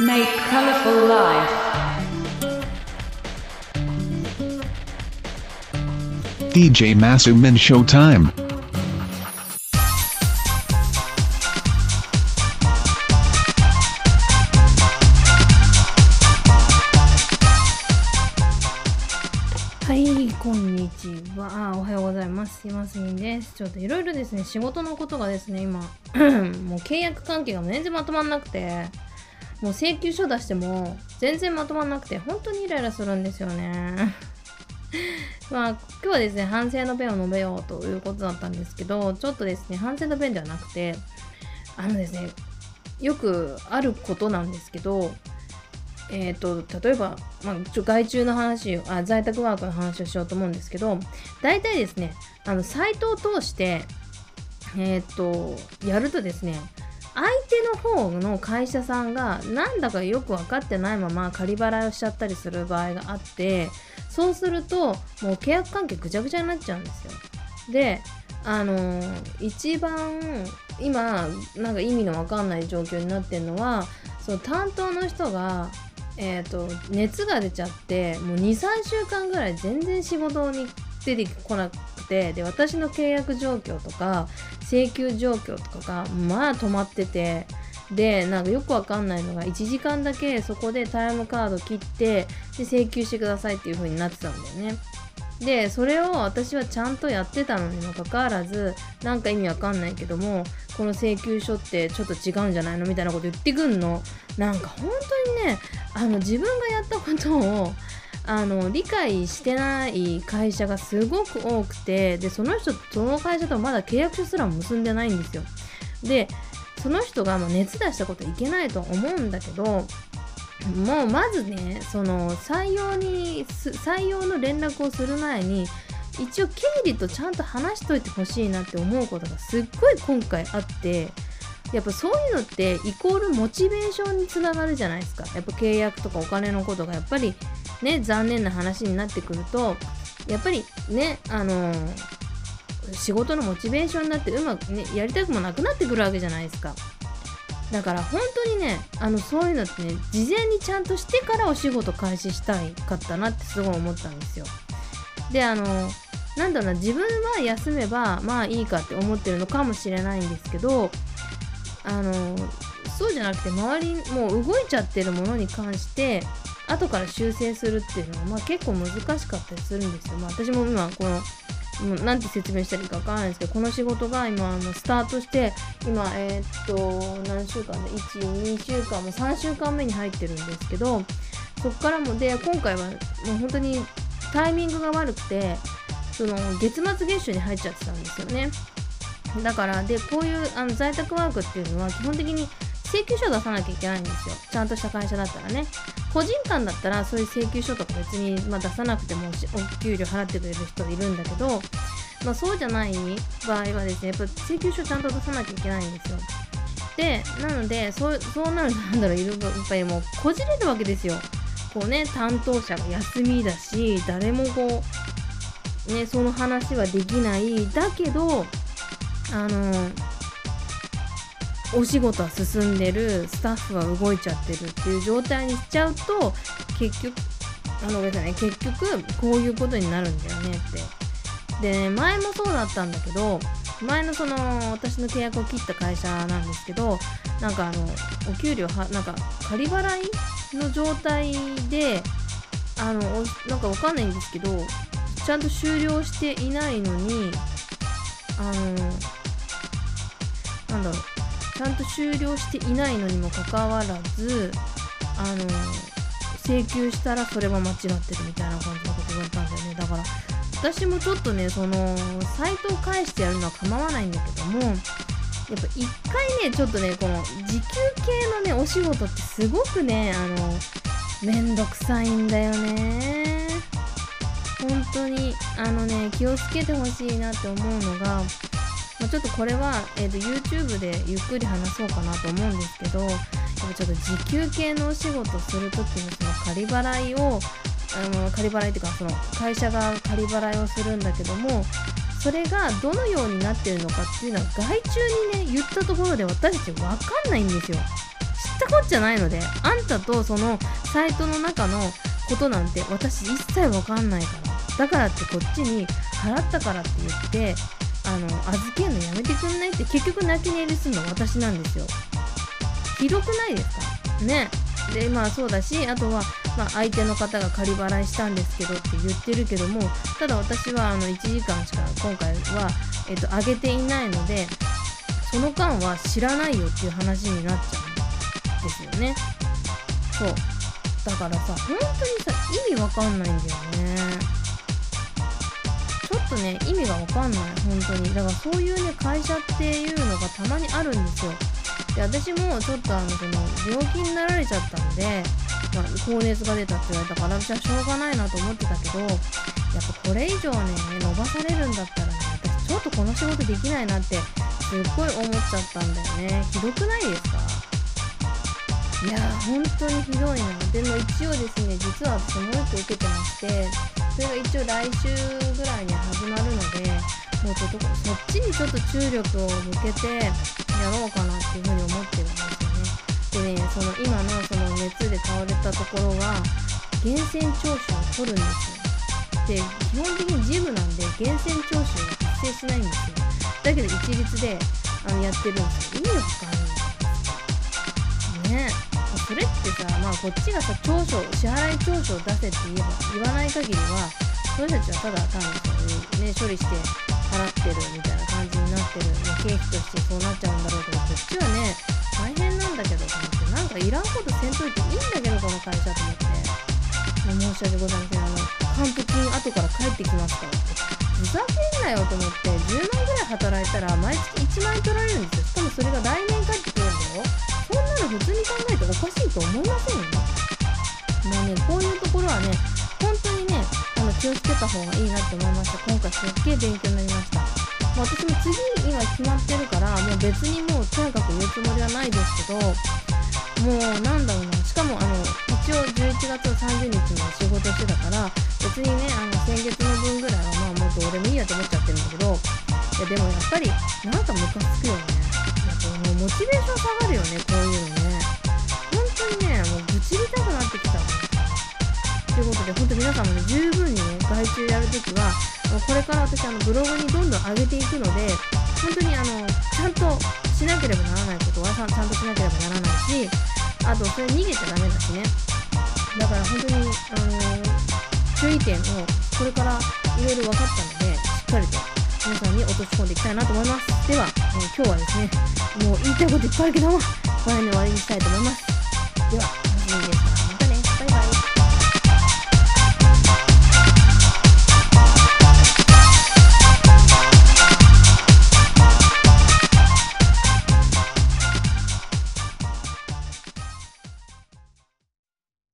Make colorful life. DJ Masumin Showtime. はい、こんにちは。あおはようございます。すいませんです。ちょっといろいろですね、仕事のことがですね、今、もう契約関係が全然まとまんなくて、もう請求書出しても全然まとまんなくて、本当にイライラするんですよね。まあ、今日はですね、反省の弁を述べようということだったんですけど、ちょっとですね、反省の弁ではなくて、あのですね、よくあることなんですけど、えー、と例えば、まあ、ちょ外注の話あ在宅ワークの話をしようと思うんですけど大体ですねあのサイトを通して、えー、とやるとですね相手の方の会社さんがなんだかよく分かってないまま仮払いをしちゃったりする場合があってそうするともう契約関係ぐちゃぐちゃになっちゃうんですよ。であのー一番今なんか意味のわかんない状況になってるのはその担当の人が、えー、と熱が出ちゃってもう23週間ぐらい全然仕事に出てこなくてで私の契約状況とか請求状況とかがまあ止まっててでなんかよくわかんないのが1時間だけそこでタイムカード切ってで請求してくださいっていう風になってたんだよね。でそれを私はちゃんとやってたのにもかかわらずなんか意味わかんないけどもこの請求書ってちょっと違うんじゃないの？みたいなこと言ってくんのなんか本当にねあの自分がやったことをあの理解してない会社がすごく多くてでその人その会社とまだ契約書すら結んでないんですよ。でその人がもう熱出したこといけないと思うんだけどもうまずねその採用に採用の連絡をする前に一応経理とちゃんと話しといてほしいなって思うことがすっごい今回あってやっぱそういうのってイコールモチベーションにつながるじゃないですか。やっぱ契約とかお金のことがやっぱりね残念な話になってくるとやっぱりねあの仕事のモチベーションになってうまくねやりたくもなくなってくるわけじゃないですか。だから本当にねあのそういうのってね事前にちゃんとしてからお仕事開始したいかったなってすごい思ったんですよ。であのなんだろうな自分は休めばまあいいかって思ってるのかもしれないんですけどあのそうじゃなくて周りもう動いちゃってるものに関して後から修正するっていうのは、まあ、結構難しかったりするんですよ。まあ、私も今このもうなんて説明したらいいかわからないんですけどこの仕事が今スタートして今えーっと何週間で12週間も3週間目に入ってるんですけどそこからもで今回はもう本当にタイミングが悪くてその月末月初に入っちゃってたんですよね。だからでこういうあの在宅ワークっていうのは基本的に請求書を出さなきゃいけないんですよ。ちゃんとした会社だったらね。個人間だったらそういう請求書とか別に、まあ、出さなくてもお給料払ってくれる人いるんだけど、まあ、そうじゃない場合はですねやっぱ請求書ちゃんと出さなきゃいけないんですよ。でなのでそうそうなるとなんだろういろいろやっぱりもうこじれるわけですよ。こうね担当者が休みだし誰もこうねその話はできない。だけどあのお仕事は進んでるスタッフは動いちゃってるっていう状態にしちゃうと結局あのごめんなさい結局こういうことになるんだよねって。で、ね、前もそうだったんだけど前のその私の契約を切った会社なんですけどなんかあのお給料はなんか仮払いの状態であのなんかわかんないんですけどちゃんと終了していないのにあのなんだろうちゃんと終了していないのにもかかわらずあの請求したらそれは間違ってるみたいな感じのこと言われたんだよね。だから私もちょっとねそのサイトを返してやるのは構わないんだけどもやっぱ一回ねちょっとねこの時給系のねお仕事ってすごくねあのめんどくさいんだよね。本当にあのね気をつけてほしいなって思うのがま、ちょっとこれは、えー、と YouTube でゆっくり話そうかなと思うんですけどやっぱちょっと時給系のお仕事するときのその仮払いをあの仮払いっていうかその会社が仮払いをするんだけどもそれがどのようになってるのかっていうのは外注にね言ったところで私たち分かんないんですよ。知ったこっちゃないのであんたとそのサイトの中のことなんて私一切わかんないから。だからってこっちに払ったからって言ってあの預けるのやめてくんないって結局泣き寝入りするの私なんですよ。ひどくないですか？ね。でまあそうだしあとは、まあ、相手の方が仮払いしたんですけどって言ってるけどもただ私はあの1時間しか今回は、えっと、上げていないのでその間は知らないよっていう話になっちゃうんですよね。そう。だからさ本当にさ意味わかんないんだよね。とね意味がわかんない。本当に。だからそういうね会社っていうのがたまにあるんですよ。で私もちょっとあのその病気になられちゃったんで、まあ、高熱が出たって言われたから私はしょうがないなと思ってたけどやっぱこれ以上ね伸ばされるんだったらね私ちょっとこの仕事できないなってすっごい思っちゃったんだよね。ひどくないですか？いやー本当にひどいな。でも一応ですね実は私もう一個受けてましてそれが一応来週ぐらいに始まるのでもうちょっとそっちにちょっと注力を向けてやろうかなっていうふうに思ってるんですよね。でねその今のその熱で倒れたところは源泉徴収を取るんですよ。で基本的にジムなんで源泉徴収が発生しないんですよ。だけど一律であのやってるんですよ。意味わかんない。さまあこっちがさ長所支払い長所を出せって言えば言わない限りはその人たちはただ単にね処理して払ってるみたいな感じになってる、まあ、経費としてそうなっちゃうんだろうけどこっちはね大変なんだけどと思ってなんかいらんことせんといていいんだけどこの会社と思って。あ申し訳ございません。あの還付金後から返ってきますからって。ふざけんなよと思って10万ぐらい働いたら毎月1万円取られるんですよ。しかもそれが来年返ってそんなの普通に考えておかしいと思いませんよ。もうねこういうところはね本当にねあの気をつけた方がいいなって思いました。今回すっげえ勉強になりました。まあ私も次に今決まってるからもう別にもうとにかく言うつもりはないですけどもうなんだろうな。しかもあの一応11月30日に仕事してたから別にねあの先月の分ぐらいはまあもうどうでもいいやと思っちゃってるんだけどいやでもやっぱりなんかムカつくよね。やっぱもうモチベーション下がるよねこういうの。ということで本当皆さんもね十分にね外注やるときはこれから私あのブログにどんどん上げていくので本当にあのちゃんとしなければならないことはちゃんとしなければならないしあとそれ逃げちゃダメだしね。だから本当にあの注意点をこれからいろいろ分かったのでしっかりと皆さんに落とし込んでいきたいなと思います。では、えー今日はですねもう言いたいこといっぱいあるけどもこれね終わりにしたいと思います。では、楽しみです。